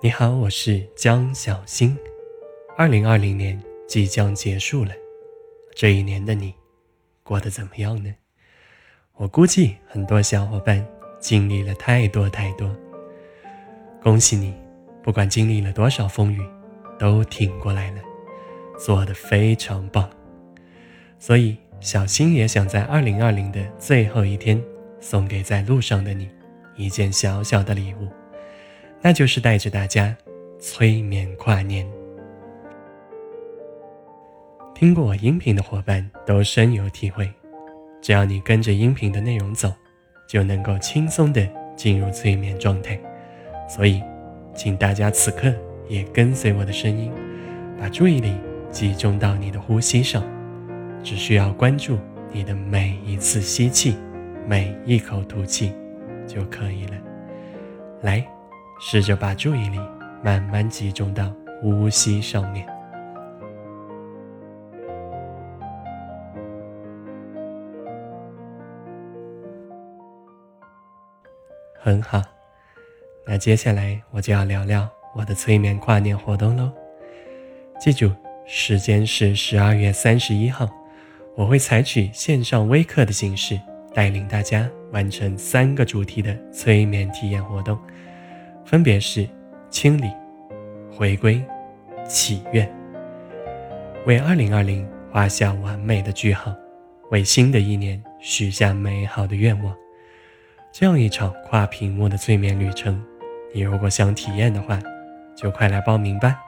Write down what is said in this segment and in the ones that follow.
你好，我是江小新。二零二零年即将结束了，这一年的你过得怎么样呢？我估计很多小伙伴经历了太多太多。恭喜你，不管经历了多少风雨，都挺过来了，做得非常棒。所以，小新也想在二零二零的最后一天，送给在路上的你一件小小的礼物。那就是带着大家催眠跨年。听过我音频的伙伴都深有体会，只要你跟着音频的内容走，就能够轻松的进入催眠状态。所以，请大家此刻也跟随我的声音，把注意力集中到你的呼吸上，只需要关注你的每一次吸气，每一口吐气就可以了。来。试着把注意力慢慢集中到呼吸上面，很好。那接下来我就要聊聊我的催眠跨年活动喽。记住，时间是十二月三十一号，我会采取线上微课的形式，带领大家完成三个主题的催眠体验活动。分别是清理、回归、祈愿，为二零二零画下完美的句号，为新的一年许下美好的愿望。这样一场跨屏幕的催眠旅程，你如果想体验的话，就快来报名吧！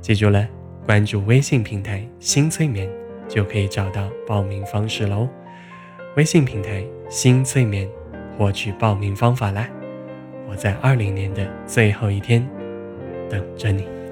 记住了，关注微信平台“新催眠”，就可以找到报名方式喽。微信平台“新催眠”，获取报名方法啦。我在二零年的最后一天等着你。